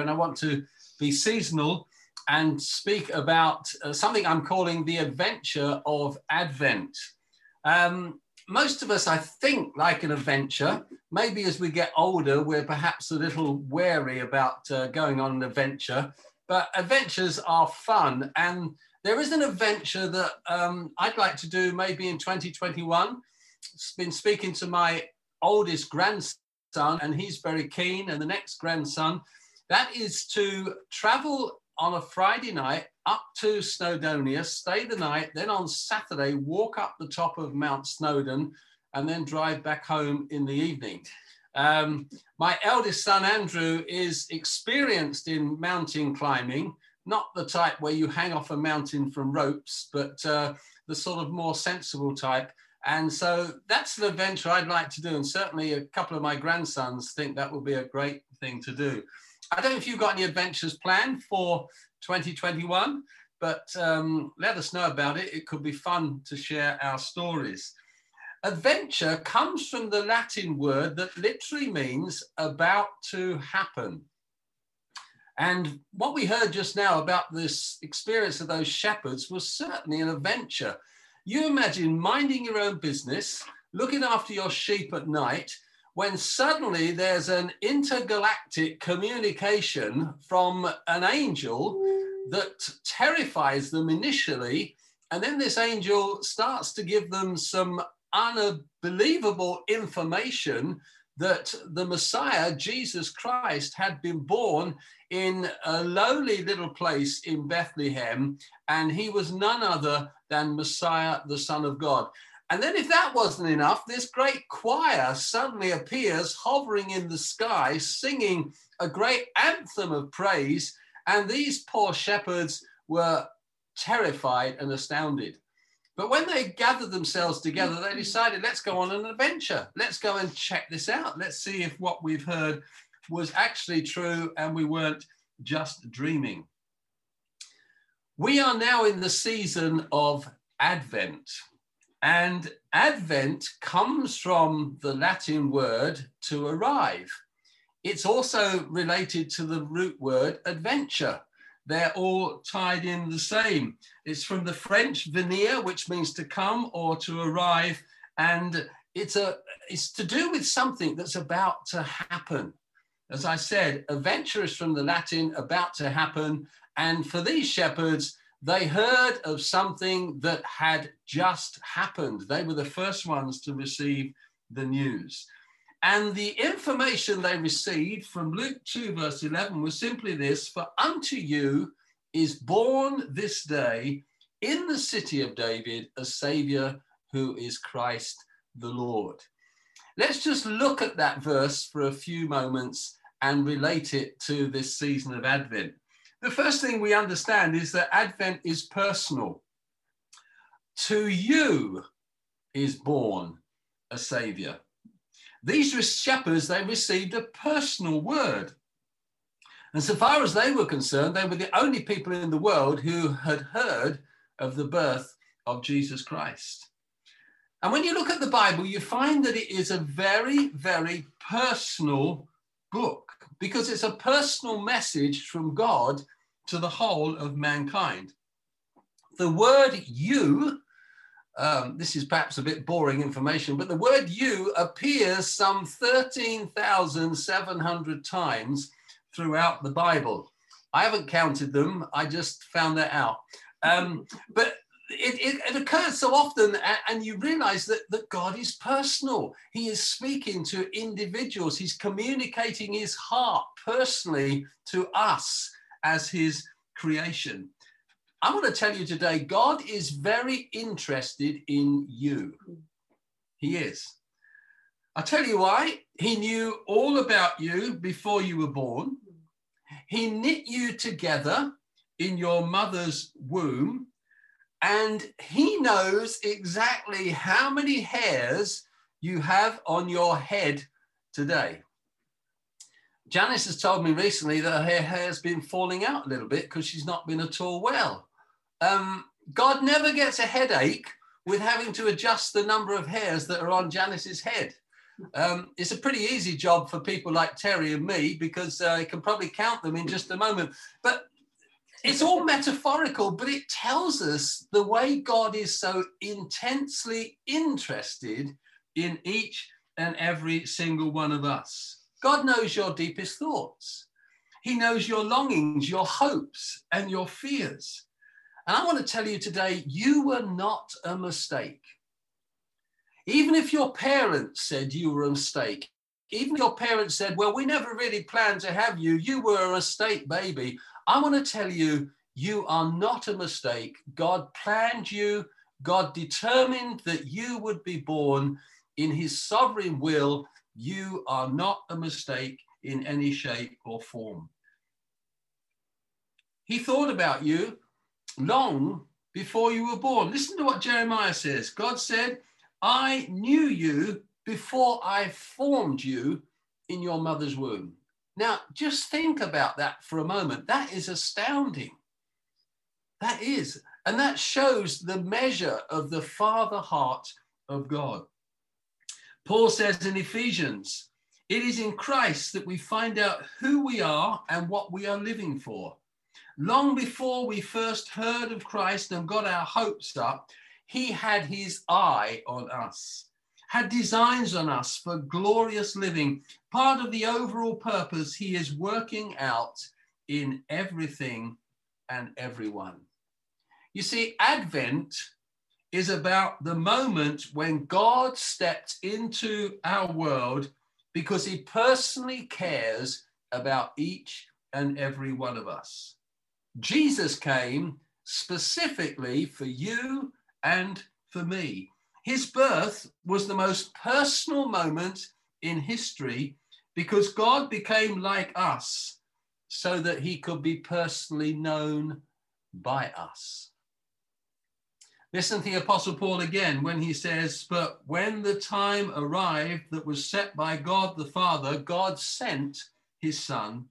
and I want to be seasonal and speak about uh, something I'm calling the adventure of Advent. Um, most of us, I think, like an adventure. Maybe as we get older, we're perhaps a little wary about uh, going on an adventure, but adventures are fun. And there is an adventure that um, I'd like to do maybe in 2021. It's been speaking to my oldest grandson, and he's very keen, and the next grandson. That is to travel on a Friday night up to Snowdonia, stay the night, then on Saturday, walk up the top of Mount Snowdon, and then drive back home in the evening. Um, my eldest son, Andrew, is experienced in mountain climbing, not the type where you hang off a mountain from ropes, but uh, the sort of more sensible type. And so that's an adventure I'd like to do. And certainly a couple of my grandsons think that would be a great thing to do. I don't know if you've got any adventures planned for 2021, but um, let us know about it. It could be fun to share our stories. Adventure comes from the Latin word that literally means about to happen. And what we heard just now about this experience of those shepherds was certainly an adventure. You imagine minding your own business, looking after your sheep at night, when suddenly there's an intergalactic communication from an angel that terrifies them initially. And then this angel starts to give them some unbelievable information that the Messiah, Jesus Christ, had been born in a lowly little place in Bethlehem, and he was none other than Messiah, the Son of God. And then, if that wasn't enough, this great choir suddenly appears hovering in the sky, singing a great anthem of praise. And these poor shepherds were terrified and astounded. But when they gathered themselves together, they mm-hmm. decided, let's go on an adventure. Let's go and check this out. Let's see if what we've heard was actually true and we weren't just dreaming. We are now in the season of Advent. And Advent comes from the Latin word to arrive. It's also related to the root word adventure. They're all tied in the same. It's from the French venir, which means to come or to arrive. And it's, a, it's to do with something that's about to happen. As I said, adventure is from the Latin about to happen. And for these shepherds, they heard of something that had just happened. They were the first ones to receive the news. And the information they received from Luke 2, verse 11, was simply this For unto you is born this day in the city of David a Savior who is Christ the Lord. Let's just look at that verse for a few moments and relate it to this season of Advent. The first thing we understand is that Advent is personal. To you is born a Savior. These shepherds, they received a personal word. And so far as they were concerned, they were the only people in the world who had heard of the birth of Jesus Christ. And when you look at the Bible, you find that it is a very, very personal book because it's a personal message from God to the whole of mankind. The word you, um, this is perhaps a bit boring information, but the word you appears some 13,700 times throughout the Bible. I haven't counted them, I just found that out. Um, but it, it, it, occurs so often, and you realize that, that God is personal. He is speaking to individuals, He's communicating His heart personally to us as His creation. I want to tell you today God is very interested in you. He is. I'll tell you why. He knew all about you before you were born. He knit you together in your mother's womb and he knows exactly how many hairs you have on your head today. Janice has told me recently that her hair's been falling out a little bit because she's not been at all well. Um, God never gets a headache with having to adjust the number of hairs that are on Janice's head. Um, it's a pretty easy job for people like Terry and me because uh, I can probably count them in just a moment. But it's all metaphorical, but it tells us the way God is so intensely interested in each and every single one of us. God knows your deepest thoughts. He knows your longings, your hopes, and your fears. And I want to tell you today, you were not a mistake. Even if your parents said you were a mistake, even your parents said, Well, we never really planned to have you, you were a mistake, baby. I want to tell you, you are not a mistake. God planned you, God determined that you would be born in his sovereign will. You are not a mistake in any shape or form. He thought about you long before you were born. Listen to what Jeremiah says. God said, I knew you before I formed you in your mother's womb. Now, just think about that for a moment. That is astounding. That is. And that shows the measure of the father heart of God. Paul says in Ephesians, it is in Christ that we find out who we are and what we are living for. Long before we first heard of Christ and got our hopes up, he had his eye on us had designs on us for glorious living, part of the overall purpose he is working out in everything and everyone. You see, Advent is about the moment when God stepped into our world because he personally cares about each and every one of us. Jesus came specifically for you and for me. His birth was the most personal moment in history because God became like us so that he could be personally known by us. Listen to the Apostle Paul again when he says, But when the time arrived that was set by God the Father, God sent his Son,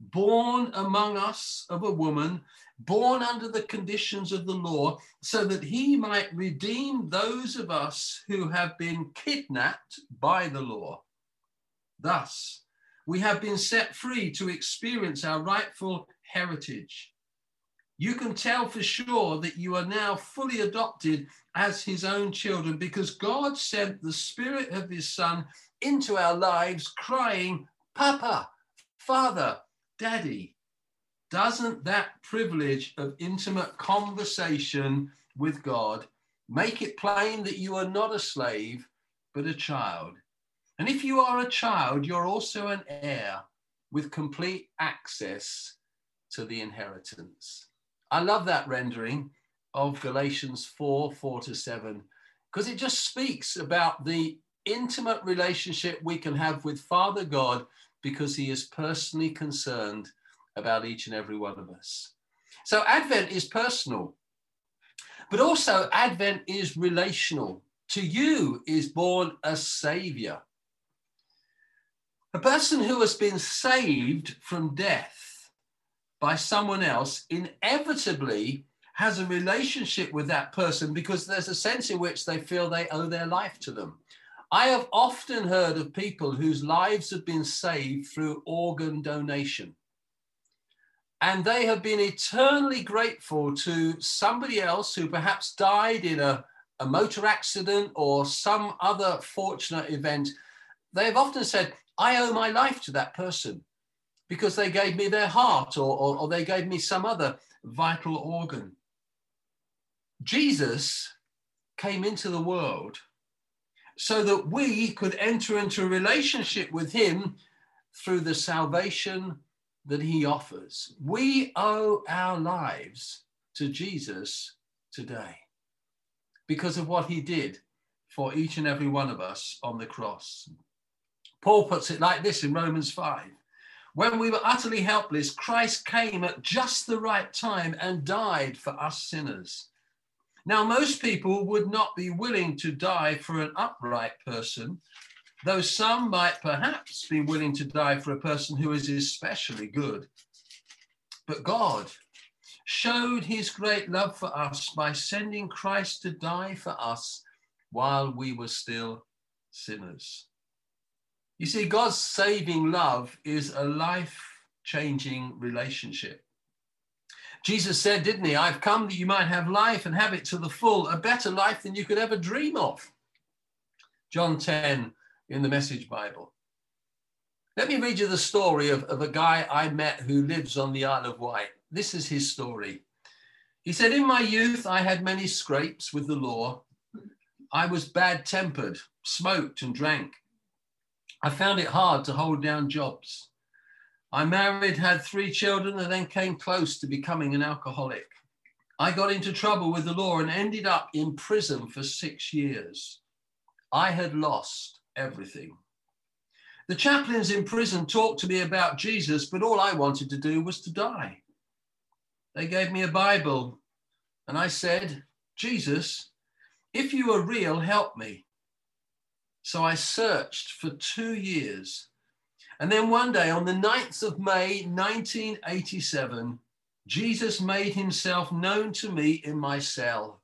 born among us of a woman, born under the conditions of the law, so that he might redeem those of us who have been kidnapped by the law. Thus, we have been set free to experience our rightful heritage. You can tell for sure that you are now fully adopted as his own children because God sent the Spirit of his Son into our lives, crying, Papa, Father, Daddy. Doesn't that privilege of intimate conversation with God make it plain that you are not a slave, but a child? And if you are a child, you're also an heir with complete access to the inheritance. I love that rendering of Galatians 4 4 to 7, because it just speaks about the intimate relationship we can have with Father God because he is personally concerned about each and every one of us. So Advent is personal, but also Advent is relational. To you is born a savior. A person who has been saved from death by someone else inevitably has a relationship with that person because there's a sense in which they feel they owe their life to them. I have often heard of people whose lives have been saved through organ donation and they have been eternally grateful to somebody else who perhaps died in a, a motor accident or some other fortunate event. They have often said, I owe my life to that person because they gave me their heart or, or, or they gave me some other vital organ. Jesus came into the world so that we could enter into a relationship with him through the salvation that he offers. We owe our lives to Jesus today because of what he did for each and every one of us on the cross. Paul puts it like this in Romans 5 When we were utterly helpless, Christ came at just the right time and died for us sinners. Now, most people would not be willing to die for an upright person, though some might perhaps be willing to die for a person who is especially good. But God showed his great love for us by sending Christ to die for us while we were still sinners. You see, God's saving love is a life changing relationship. Jesus said, didn't he? I've come that you might have life and have it to the full, a better life than you could ever dream of. John 10 in the Message Bible. Let me read you the story of, of a guy I met who lives on the Isle of Wight. This is his story. He said, In my youth, I had many scrapes with the law. I was bad tempered, smoked, and drank. I found it hard to hold down jobs. I married, had three children, and then came close to becoming an alcoholic. I got into trouble with the law and ended up in prison for six years. I had lost everything. The chaplains in prison talked to me about Jesus, but all I wanted to do was to die. They gave me a Bible, and I said, Jesus, if you are real, help me. So I searched for two years. And then one day, on the 9th of May, 1987, Jesus made himself known to me in my cell.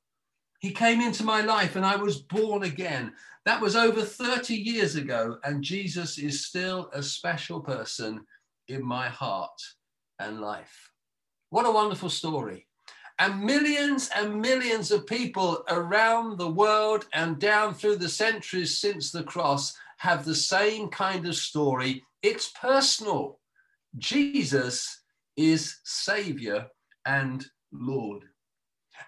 He came into my life and I was born again. That was over 30 years ago, and Jesus is still a special person in my heart and life. What a wonderful story. And millions and millions of people around the world and down through the centuries since the cross have the same kind of story. It's personal. Jesus is Savior and Lord.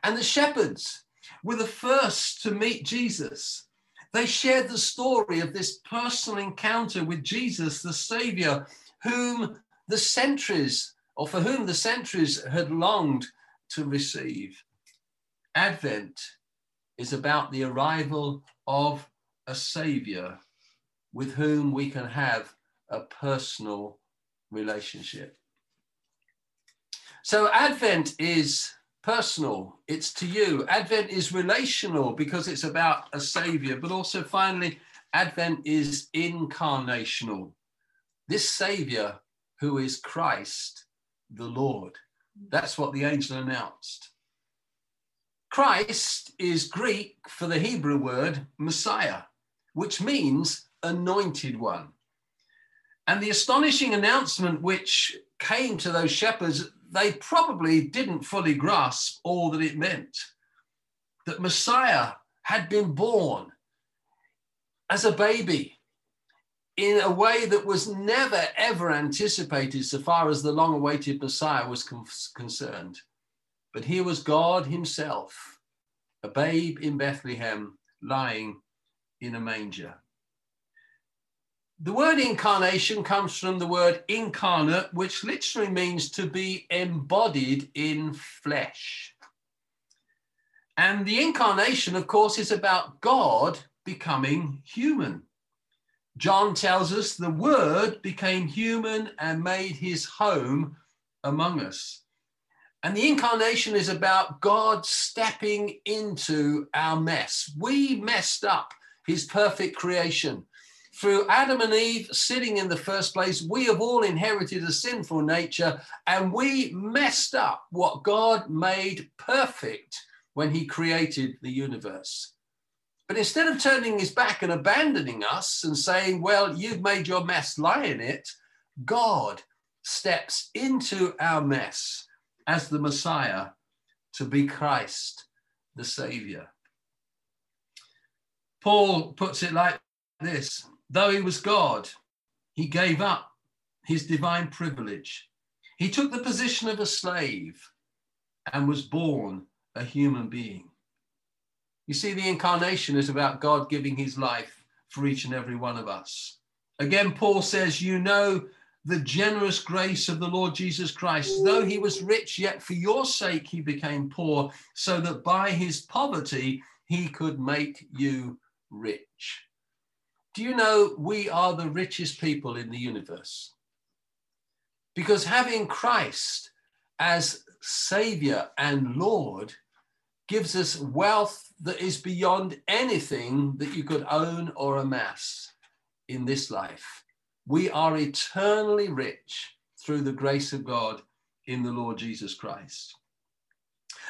And the shepherds were the first to meet Jesus. They shared the story of this personal encounter with Jesus, the Savior, whom the centuries, or for whom the centuries had longed to receive. Advent is about the arrival of a Savior with whom we can have a personal relationship. So, Advent is personal, it's to you. Advent is relational because it's about a Savior, but also finally, Advent is incarnational. This Savior who is Christ the Lord. That's what the angel announced. Christ is Greek for the Hebrew word Messiah, which means anointed one. And the astonishing announcement which came to those shepherds, they probably didn't fully grasp all that it meant. That Messiah had been born as a baby in a way that was never ever anticipated so far as the long awaited Messiah was con- concerned. But here was God Himself, a babe in Bethlehem, lying in a manger. The word incarnation comes from the word incarnate, which literally means to be embodied in flesh. And the incarnation, of course, is about God becoming human. John tells us the Word became human and made his home among us. And the incarnation is about God stepping into our mess. We messed up his perfect creation. Through Adam and Eve sitting in the first place, we have all inherited a sinful nature and we messed up what God made perfect when he created the universe. But instead of turning his back and abandoning us and saying, Well, you've made your mess, lie in it, God steps into our mess as the Messiah to be Christ, the Savior. Paul puts it like this though he was God, he gave up his divine privilege. He took the position of a slave and was born a human being. You see, the incarnation is about God giving his life for each and every one of us. Again, Paul says, You know the generous grace of the Lord Jesus Christ. Though he was rich, yet for your sake he became poor, so that by his poverty he could make you rich. Do you know we are the richest people in the universe? Because having Christ as Savior and Lord gives us wealth that is beyond anything that you could own or amass in this life. We are eternally rich through the grace of God in the Lord Jesus Christ.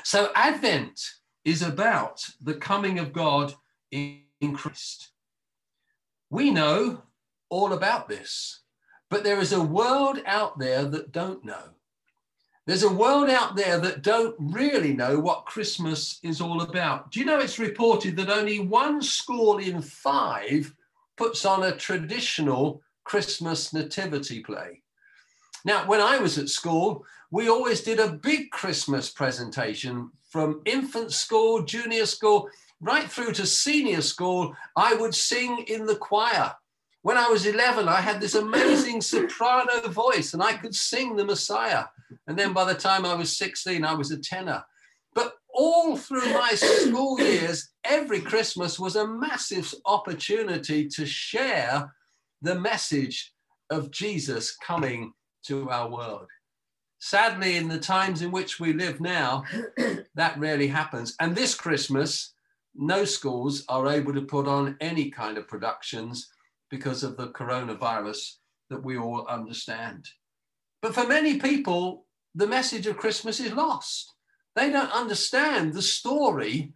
So, Advent is about the coming of God in, Christ. We know all about this. But there is a world out there that don't know. There's a world out there that don't really know what Christmas is all about. Do you know it's reported that only one school in five puts on a traditional Christmas nativity play? Now, when I was at school, we always did a big Christmas presentation from infant school, junior school, right through to senior school. I would sing in the choir. When I was 11, I had this amazing soprano voice and I could sing the Messiah. And then by the time I was 16, I was a tenor. But all through my school years, every Christmas was a massive opportunity to share the message of Jesus coming to our world. Sadly, in the times in which we live now, that rarely happens. And this Christmas, no schools are able to put on any kind of productions because of the coronavirus that we all understand. But for many people, the message of Christmas is lost. They don't understand the story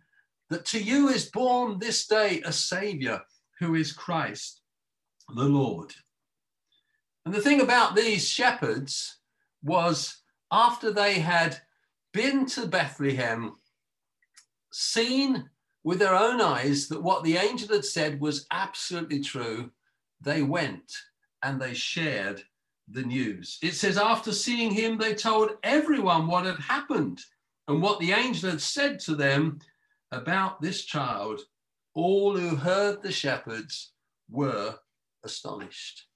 that to you is born this day a Savior who is Christ the Lord. And the thing about these shepherds was after they had been to Bethlehem, seen with their own eyes that what the angel had said was absolutely true, they went and they shared the news. It says, after seeing him, they told everyone what had happened and what the angel had said to them about this child. All who heard the shepherds were astonished.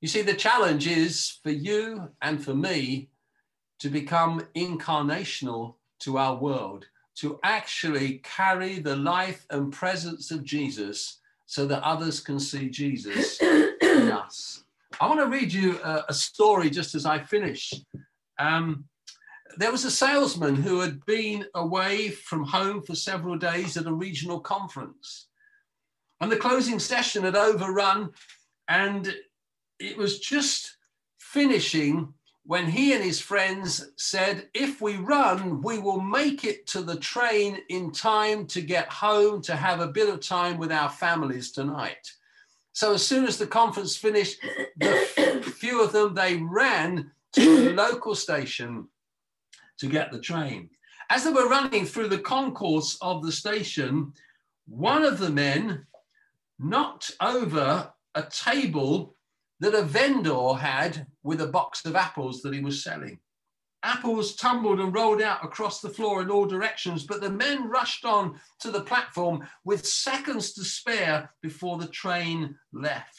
You see, the challenge is for you and for me to become incarnational to our world, to actually carry the life and presence of Jesus so that others can see Jesus in us. I want to read you a, a story just as I finish. Um, there was a salesman who had been away from home for several days at a regional conference. And the closing session had overrun, and it was just finishing when he and his friends said, If we run, we will make it to the train in time to get home to have a bit of time with our families tonight. So as soon as the conference finished, the few of them, they ran to the local station to get the train. As they were running through the concourse of the station, one of the men knocked over a table that a vendor had with a box of apples that he was selling. Apples tumbled and rolled out across the floor in all directions, but the men rushed on to the platform with seconds to spare before the train left.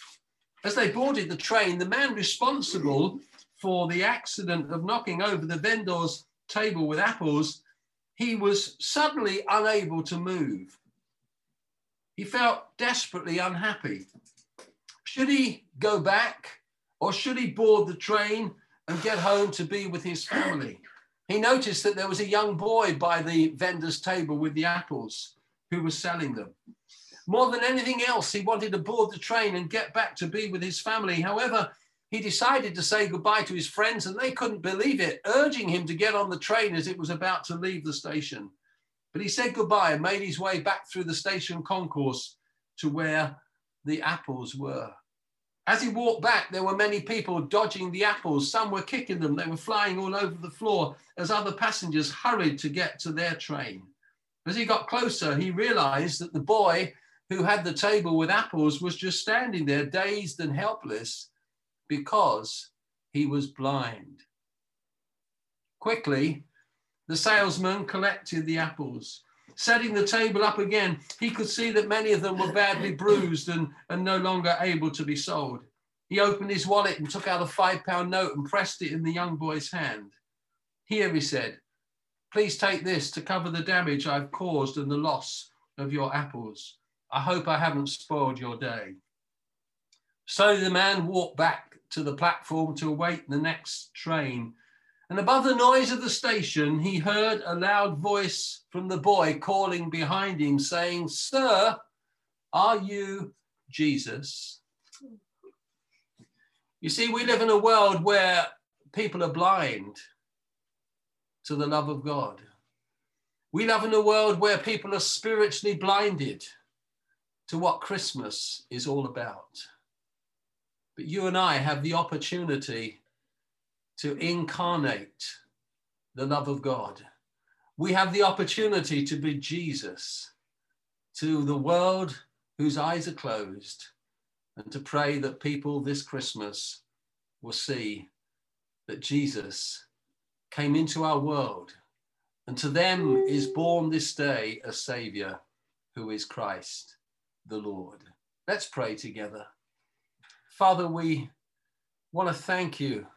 As they boarded the train, the man responsible for the accident of knocking over the vendor's table with apples, he was suddenly unable to move. He felt desperately unhappy. Should he go back or should he board the train and get home to be with his family? He noticed that there was a young boy by the vendor's table with the apples who was selling them. More than anything else, he wanted to board the train and get back to be with his family. However, he decided to say goodbye to his friends and they couldn't believe it, urging him to get on the train as it was about to leave the station. But he said goodbye and made his way back through the station concourse to where the apples were. As he walked back, there were many people dodging the apples. Some were kicking them. They were flying all over the floor as other passengers hurried to get to their train. As he got closer, he realized that the boy who had the table with apples was just standing there, dazed and helpless, because he was blind. Quickly, the salesman collected the apples. Setting the table up again, he could see that many of them were badly bruised and, and no longer able to be sold. He opened his wallet and took out a five pound note and pressed it in the young boy's hand. Here, he said, please take this to cover the damage I've caused and the loss of your apples. I hope I haven't spoiled your day. So the man walked back to the platform to await the next train and above the noise of the station, he heard a loud voice from the boy calling behind him, saying, Sir, are you Jesus? You see, we live in a world where people are blind to the love of God. We live in a world where people are spiritually blinded to what Christmas is all about. but you and I have the opportunity to incarnate the love of God. We have the opportunity to be Jesus to the world whose eyes are closed and to pray that people this Christmas will see that Jesus came into our world and to them is born this day a Savior who is Christ the Lord. Let's pray together. Father, we want to thank you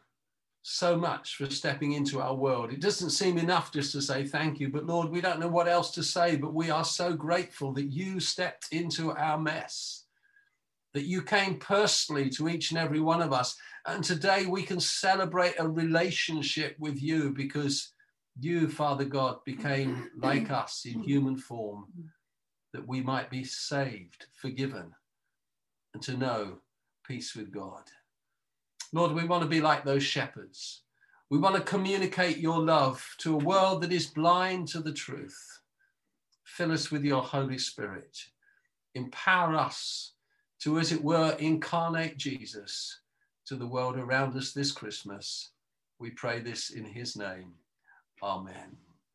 so much for stepping into our world. It doesn't seem enough just to say thank you, but Lord, we don't know what else to say, but we are so grateful that you stepped into our mess, that you came personally to each and every one of us. And today we can celebrate a relationship with you because you, Father God, became like us in mm-hmm. human form, that we might be saved, forgiven, and to know peace with God. Lord, we want to be like those shepherds. We want to communicate your love to a world that is blind to the truth. Fill us with your Holy Spirit. Empower us to, as it were, incarnate Jesus to the world around us this Christmas. We pray this in his name. Amen.